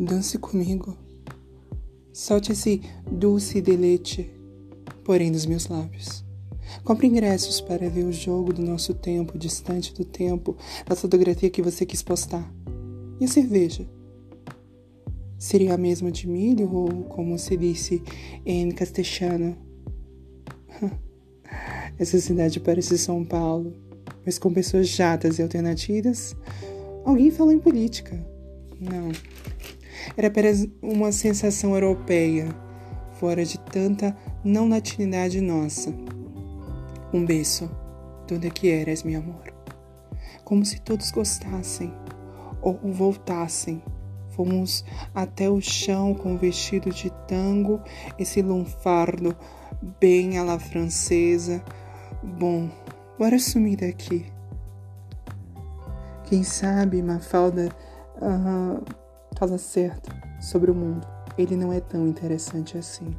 Dance comigo. Solte esse doce de leite, porém dos meus lábios. Compre ingressos para ver o jogo do nosso tempo, distante do tempo, da fotografia que você quis postar. E a cerveja? Seria a mesma de milho ou, como se disse em castelhano? Essa cidade parece São Paulo, mas com pessoas chatas e alternativas. Alguém falou em política. Não. Era apenas uma sensação europeia, fora de tanta não latinidade nossa. Um beijo, donde quieras, meu amor. Como se todos gostassem ou voltassem. Fomos até o chão com o vestido de tango, esse lunfardo bem à la francesa. Bom, bora sumir daqui. Quem sabe Mafalda uh, fala certo sobre o mundo. Ele não é tão interessante assim.